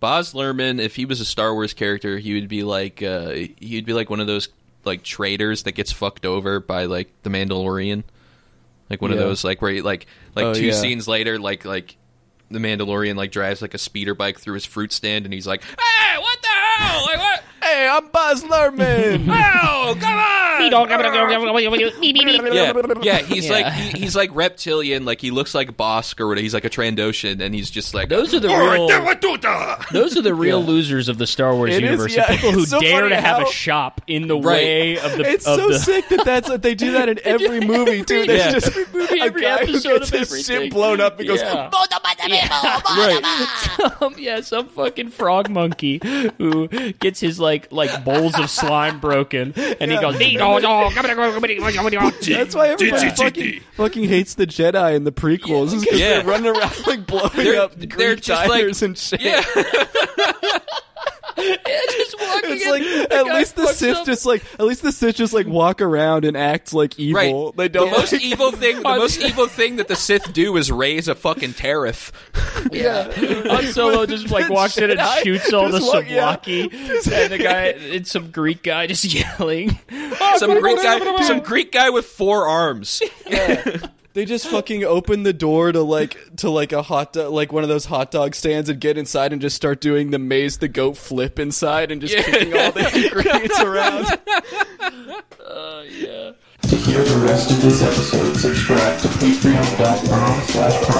Boz Lerman, if he was a Star Wars character, he would be like uh, he'd be like one of those like traitors that gets fucked over by like the Mandalorian, like one of those like where he, like like Oh, two yeah. scenes later, like like the Mandalorian like drives like a speeder bike through his fruit stand, and he's like, "Hey, what the hell? Like what? Hey, I'm Buzz Lerman. Oh, come on!" Yeah, yeah. He's Yeah. like he, he's like reptilian, like he looks like Bossk or whatever. He's like a Trandoshan, and he's just like Those are the real. Those are the real losers of the Star Wars It is, universe. yeah. people who so dare funny to have a shop in the Right. way of the. It's of so the, sick that that's what they do that in every movie too. There's Yeah. just Every movie, a every guy who episode gets of his everything. shit blown up and goes, Yeah. right. some, um, yeah, some fucking frog monkey who gets his like like bowls of slime broken, and he goes. That's why everybody fucking, fucking hates the Jedi in the prequels. is 'cause Yeah. they're running around like blowing They're- up they're Greek just like- and shit. yeah. just walking It's in, like the at least the Sith up. just like at least the Sith just like walk around and act like evil. Right. They don't The most evil thing. The most evil thing that the Sith do is raise a fucking tariff. Yeah, Han Solo just like walks in and shoots all the just walk- yeah. and the guy, it's some Greek guy just yelling. Some oh, Greek guy. Some Greek guy with four arms. They just fucking open the door to like to like a hot dog, like one of those hot dog stands and get inside and just start doing the maze the goat flip inside and just Yeah. kicking all the ingredients around. Uh, yeah. To hear the rest of this episode, subscribe to patreon.com slash podcast departments.